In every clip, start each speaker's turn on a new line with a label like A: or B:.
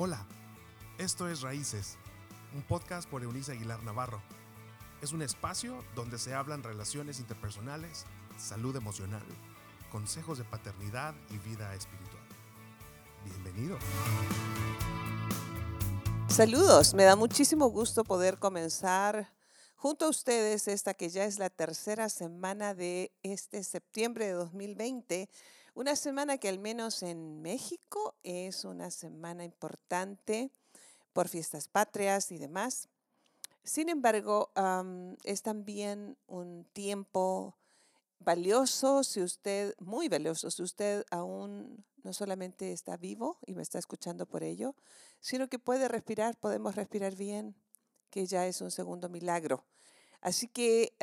A: Hola, esto es Raíces, un podcast por Eunice Aguilar Navarro. Es un espacio donde se hablan relaciones interpersonales, salud emocional, consejos de paternidad y vida espiritual. Bienvenido.
B: Saludos, me da muchísimo gusto poder comenzar junto a ustedes esta que ya es la tercera semana de este septiembre de 2020 una semana que al menos en México es una semana importante por fiestas patrias y demás. Sin embargo, es también un tiempo valioso si usted, muy valioso, si usted aún no solamente está vivo y me está escuchando por ello, sino que puede respirar, podemos respirar bien, que ya es un segundo milagro. Así que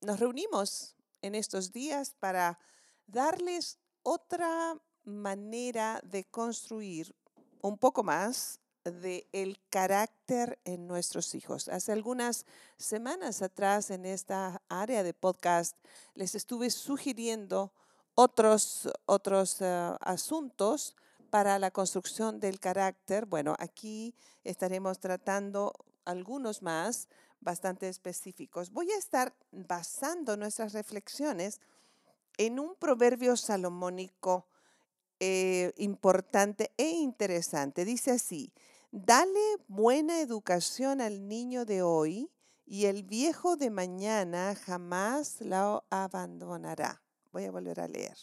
B: nos reunimos en estos días para darles otra manera de construir un poco más de el carácter en nuestros hijos. Hace algunas semanas atrás en esta área de podcast les estuve sugiriendo otros, otros eh, asuntos para la construcción del carácter. Bueno, aquí estaremos tratando algunos más bastante específicos. Voy a estar basando nuestras reflexiones en un proverbio salomónico eh, importante e interesante. Dice así, dale buena educación al niño de hoy y el viejo de mañana jamás lo abandonará. Voy a volver a leer.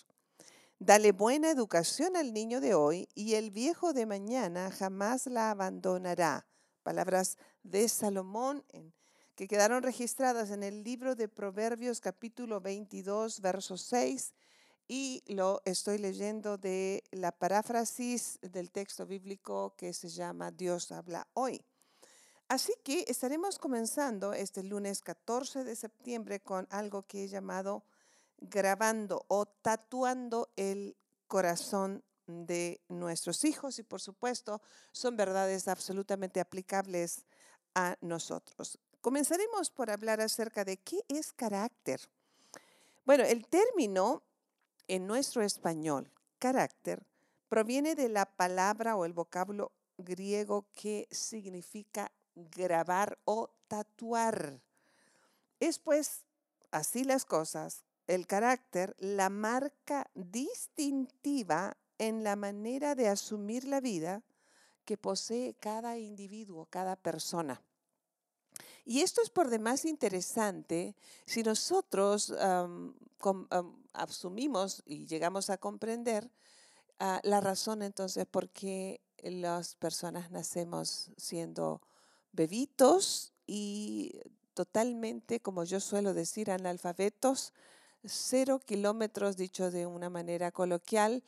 B: Dale buena educación al niño de hoy y el viejo de mañana jamás la abandonará. Palabras de Salomón que quedaron registradas en el libro de Proverbios capítulo 22, verso 6, y lo estoy leyendo de la paráfrasis del texto bíblico que se llama Dios habla hoy. Así que estaremos comenzando este lunes 14 de septiembre con algo que he llamado grabando o tatuando el corazón de nuestros hijos y por supuesto son verdades absolutamente aplicables a nosotros. Comenzaremos por hablar acerca de qué es carácter. Bueno, el término en nuestro español, carácter, proviene de la palabra o el vocablo griego que significa grabar o tatuar. Es pues así las cosas, el carácter, la marca distintiva en la manera de asumir la vida que posee cada individuo, cada persona. Y esto es por demás interesante si nosotros asumimos y llegamos a comprender ah, la razón entonces por qué las personas nacemos siendo bebitos y totalmente, como yo suelo decir, analfabetos, cero kilómetros, dicho de una manera coloquial,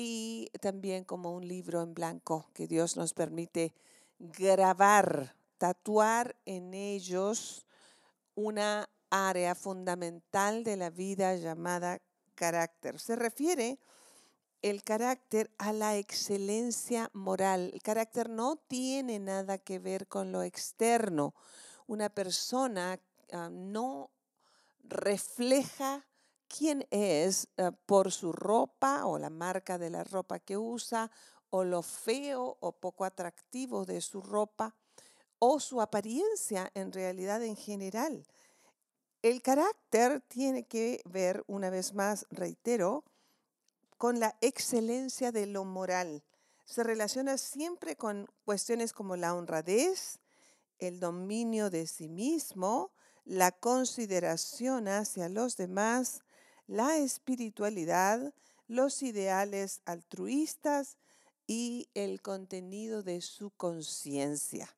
B: y también como un libro en blanco que Dios nos permite grabar tatuar en ellos una área fundamental de la vida llamada carácter. Se refiere el carácter a la excelencia moral. El carácter no tiene nada que ver con lo externo. Una persona ah, no refleja quién es ah, por su ropa o la marca de la ropa que usa o lo feo o poco atractivo de su ropa o su apariencia en realidad en general. El carácter tiene que ver, una vez más, reitero, con la excelencia de lo moral. Se relaciona siempre con cuestiones como la honradez, el dominio de sí mismo, la consideración hacia los demás, la espiritualidad, los ideales altruistas y el contenido de su conciencia.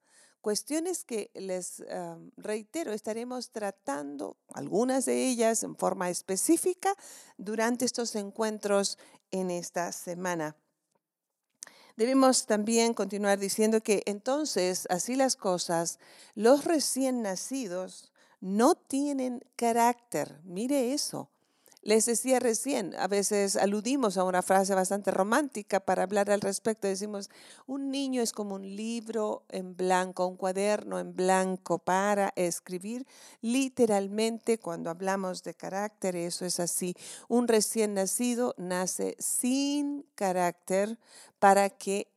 B: Cuestiones que les reitero, estaremos tratando algunas de ellas en forma específica durante estos encuentros en esta semana. Debemos también continuar diciendo que entonces, así las cosas, los recién nacidos no tienen carácter. Mire eso. Les decía recién, a veces aludimos a una frase bastante romántica para hablar al respecto. Decimos, un niño es como un libro en blanco, un cuaderno en blanco para escribir. Literalmente, cuando hablamos de carácter, eso es así. Un recién nacido nace sin carácter para que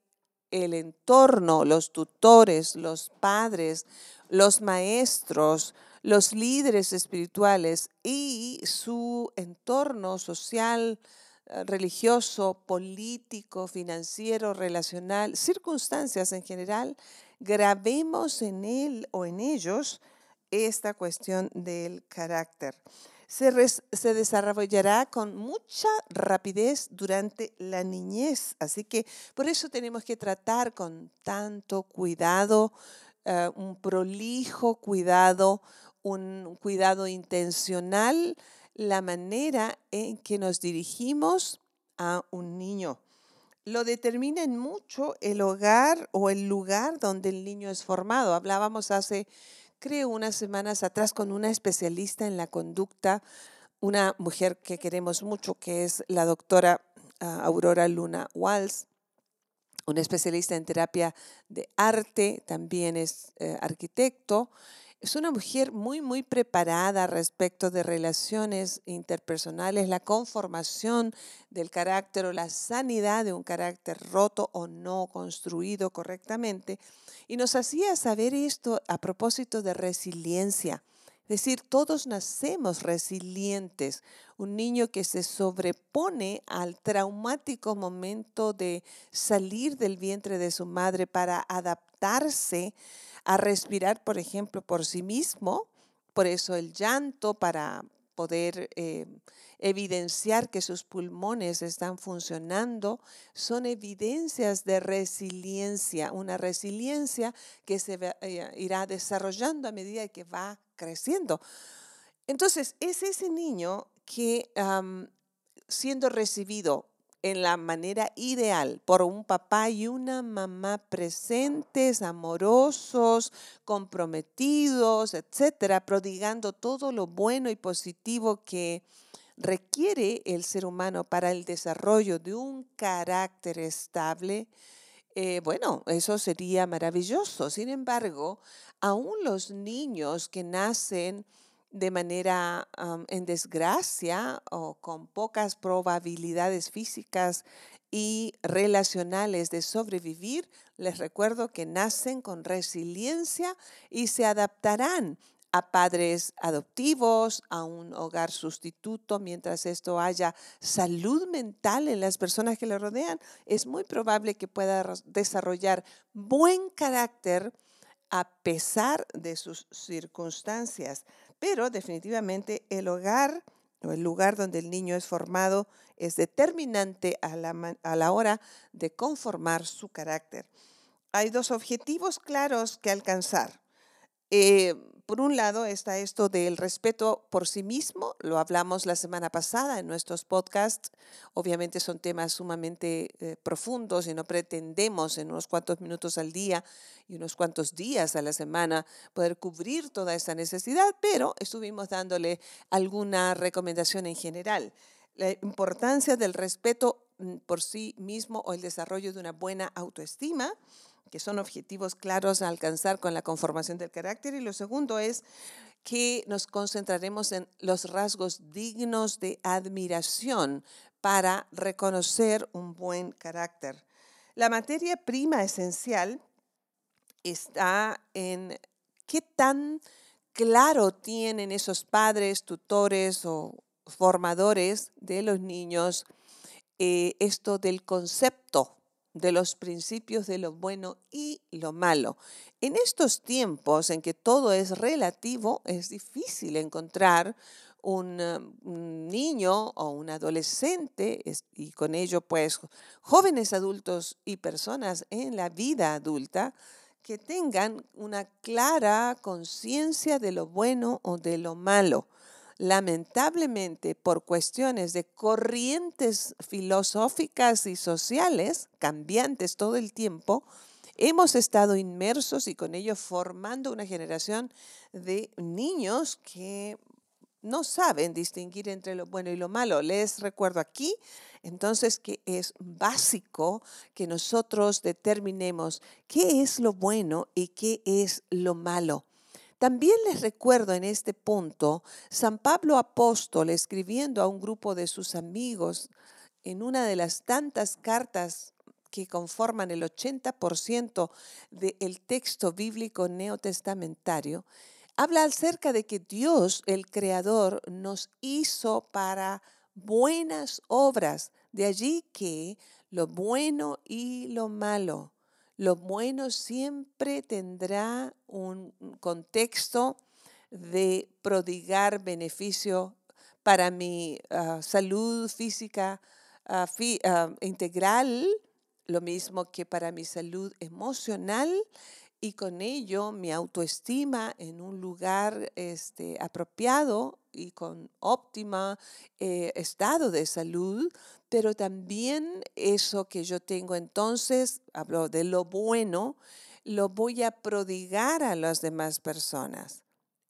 B: el entorno, los tutores, los padres, los maestros, los líderes espirituales y su entorno social, eh, religioso, político, financiero, relacional, circunstancias en general, grabemos en él o en ellos esta cuestión del carácter. Se, desarrollará con mucha rapidez durante la niñez. Así que por eso tenemos que tratar con tanto cuidado, eh, un prolijo cuidado, un cuidado intencional la manera en que nos dirigimos a un niño. Lo determina en mucho el hogar o el lugar donde el niño es formado. Hablábamos hace, creo, unas semanas atrás con una especialista en la conducta, una mujer que queremos mucho, que es la doctora ah, Aurora Luna Walls, una especialista en terapia de arte, también es eh, arquitecto es una mujer muy, muy preparada respecto de relaciones interpersonales, la conformación del carácter o la sanidad de un carácter roto o no construido correctamente. Y nos hacía saber esto a propósito de resiliencia. Es decir, todos nacemos resilientes. Un niño que se sobrepone al traumático momento de salir del vientre de su madre para adaptarse a respirar, por ejemplo, por sí mismo. Por eso el llanto para poder eh, evidenciar que sus pulmones están funcionando, son evidencias de resiliencia, una resiliencia que se eh, irá desarrollando a medida que va creciendo. Entonces, es ese niño que siendo recibido en la manera ideal por un papá y una mamá presentes, amorosos, comprometidos, etcétera, prodigando todo lo bueno y positivo que requiere el ser humano para el desarrollo de un carácter estable, eh, bueno, eso sería maravilloso. Sin embargo, aún los niños que nacen de manera en desgracia o con pocas probabilidades físicas y relacionales de sobrevivir, les recuerdo que nacen con resiliencia y se adaptarán a padres adoptivos, a un hogar sustituto, mientras esto haya salud mental en las personas que le rodean, es muy probable que pueda desarrollar buen carácter a pesar de sus circunstancias. Pero definitivamente el hogar o el lugar donde el niño es formado es determinante a la, hora de conformar su carácter. Hay dos objetivos claros que alcanzar. Eh, por un lado está esto del respeto por sí mismo, lo hablamos la semana pasada en nuestros podcasts, obviamente son temas sumamente eh, profundos y no pretendemos en unos cuantos minutos al día y unos cuantos días a la semana poder cubrir toda esa necesidad, pero estuvimos dándole alguna recomendación en general. La importancia del respeto mm, por sí mismo o el desarrollo de una buena autoestima que son objetivos claros a alcanzar con la conformación del carácter. Y lo segundo es que nos concentraremos en los rasgos dignos de admiración para reconocer un buen carácter. La materia prima esencial está en qué tan claro tienen esos padres, tutores o formadores de los niños eh, esto del concepto de los principios de lo bueno y lo malo. En estos tiempos en que todo es relativo, es difícil encontrar un, eh, niño o un adolescente y con ello pues jóvenes adultos y personas en la vida adulta que tengan una clara conciencia de lo bueno o de lo malo lamentablemente por cuestiones de corrientes filosóficas y sociales cambiantes todo el tiempo, hemos estado inmersos y con ello formando una generación de niños que no saben distinguir entre lo bueno y lo malo. Les recuerdo aquí entonces que es básico que nosotros determinemos qué es lo bueno y qué es lo malo. También les recuerdo en este punto, San Pablo Apóstol escribiendo a un grupo de sus amigos en una de las tantas cartas que conforman el 80% del texto bíblico neotestamentario, habla acerca de que Dios, el Creador, nos hizo para buenas obras. De allí que lo bueno y lo malo, lo bueno siempre tendrá un contexto de prodigar beneficio para mi ah, salud física ah, ah, integral, lo mismo que para mi salud emocional y con ello mi autoestima en un lugar este, apropiado y con óptima eh, estado de salud, pero también eso que yo tengo entonces, hablo de lo bueno, lo voy a prodigar a las demás personas.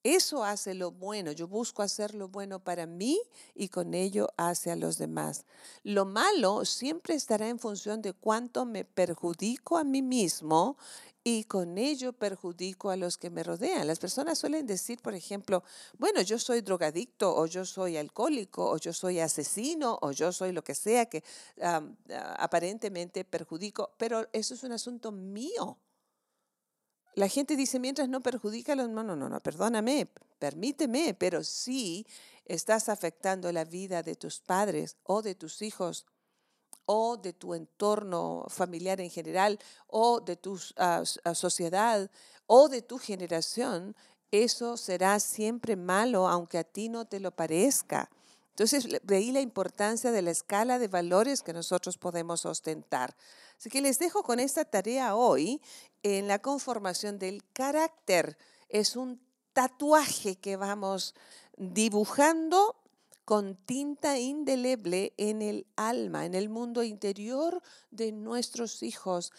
B: Eso hace lo bueno. Yo busco hacer lo bueno para mí y con ello hace a los demás. Lo malo siempre estará en función de cuánto me perjudico a mí mismo y con ello perjudico a los que me rodean. Las personas suelen decir, por ejemplo, bueno, yo soy drogadicto o yo soy alcohólico o yo soy asesino o yo soy lo que sea que aparentemente perjudico, pero eso es un asunto mío. La gente dice, mientras no perjudica a los... No, no, no, no, perdóname, permíteme, pero si estás afectando la vida de tus padres o de tus hijos o de tu entorno familiar en general, o de tu ah, ah, sociedad, o de tu generación, eso será siempre malo, aunque a ti no te lo parezca. Entonces, de la importancia de la escala de valores que nosotros podemos ostentar. Así que les dejo con esta tarea hoy en la conformación del carácter. Es un tatuaje que vamos dibujando con tinta indeleble en el alma, en el mundo interior de nuestros hijos.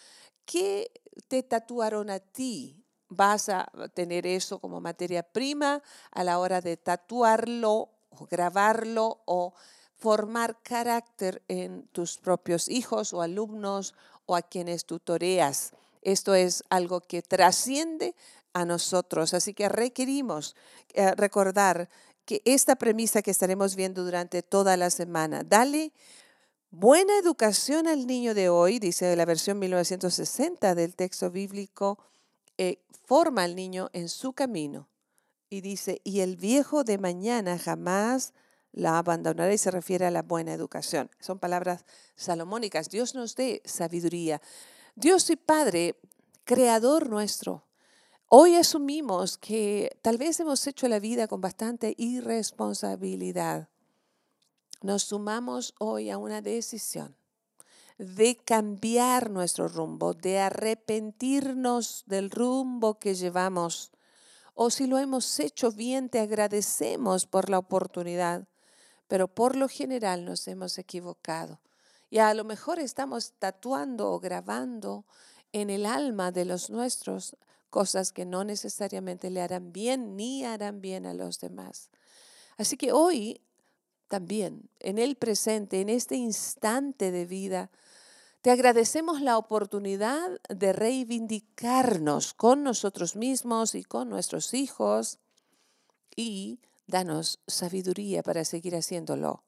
B: ¿Qué te tatuaron a ti? ¿Vas a tener eso como materia prima a la hora de tatuarlo o grabarlo o formar carácter en tus propios hijos o alumnos o a quienes tutoreas? Esto es algo que trasciende a nosotros, así que requerimos eh, recordar que esta premisa que estaremos viendo durante toda la semana, dale buena educación al niño de hoy, dice la versión 1960 del texto bíblico, eh, forma al niño en su camino. Y dice, y el viejo de mañana jamás la abandonará y se refiere a la buena educación. Son palabras salomónicas. Dios nos dé sabiduría. Dios y Padre, creador nuestro, Hoy asumimos que tal vez hemos hecho la vida con bastante irresponsabilidad. Nos sumamos hoy a una decisión de cambiar nuestro rumbo, de arrepentirnos del rumbo que llevamos. O si lo hemos hecho bien, te agradecemos por la oportunidad, pero por lo general nos hemos equivocado. Y a lo mejor estamos tatuando o grabando en el alma de los nuestros cosas que no necesariamente le harán bien ni harán bien a los demás. Así que hoy también, en el presente, en este instante de vida, te agradecemos la oportunidad de reivindicarnos con nosotros mismos y con nuestros hijos y danos sabiduría para seguir haciéndolo.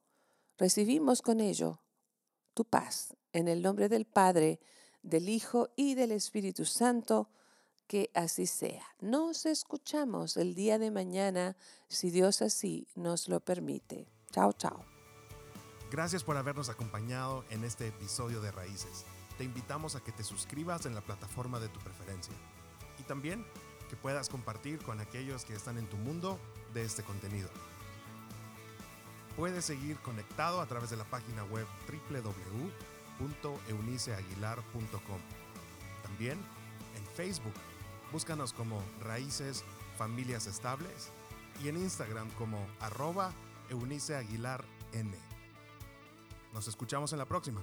B: Recibimos con ello tu paz en el nombre del Padre, del Hijo y del Espíritu Santo que así sea. Nos escuchamos el día de mañana, si Dios así nos lo permite. Chao, chao.
A: Gracias por habernos acompañado en este episodio de Raíces. Te invitamos a que te suscribas en la plataforma de tu preferencia y también que puedas compartir con aquellos que están en tu mundo de este contenido. Puedes seguir conectado a través de la página web www.euniceaguilar.com. También en Facebook Búscanos como Raíces Familias Estables y en Instagram como arroba Eunice Aguilar N. Nos escuchamos en la próxima.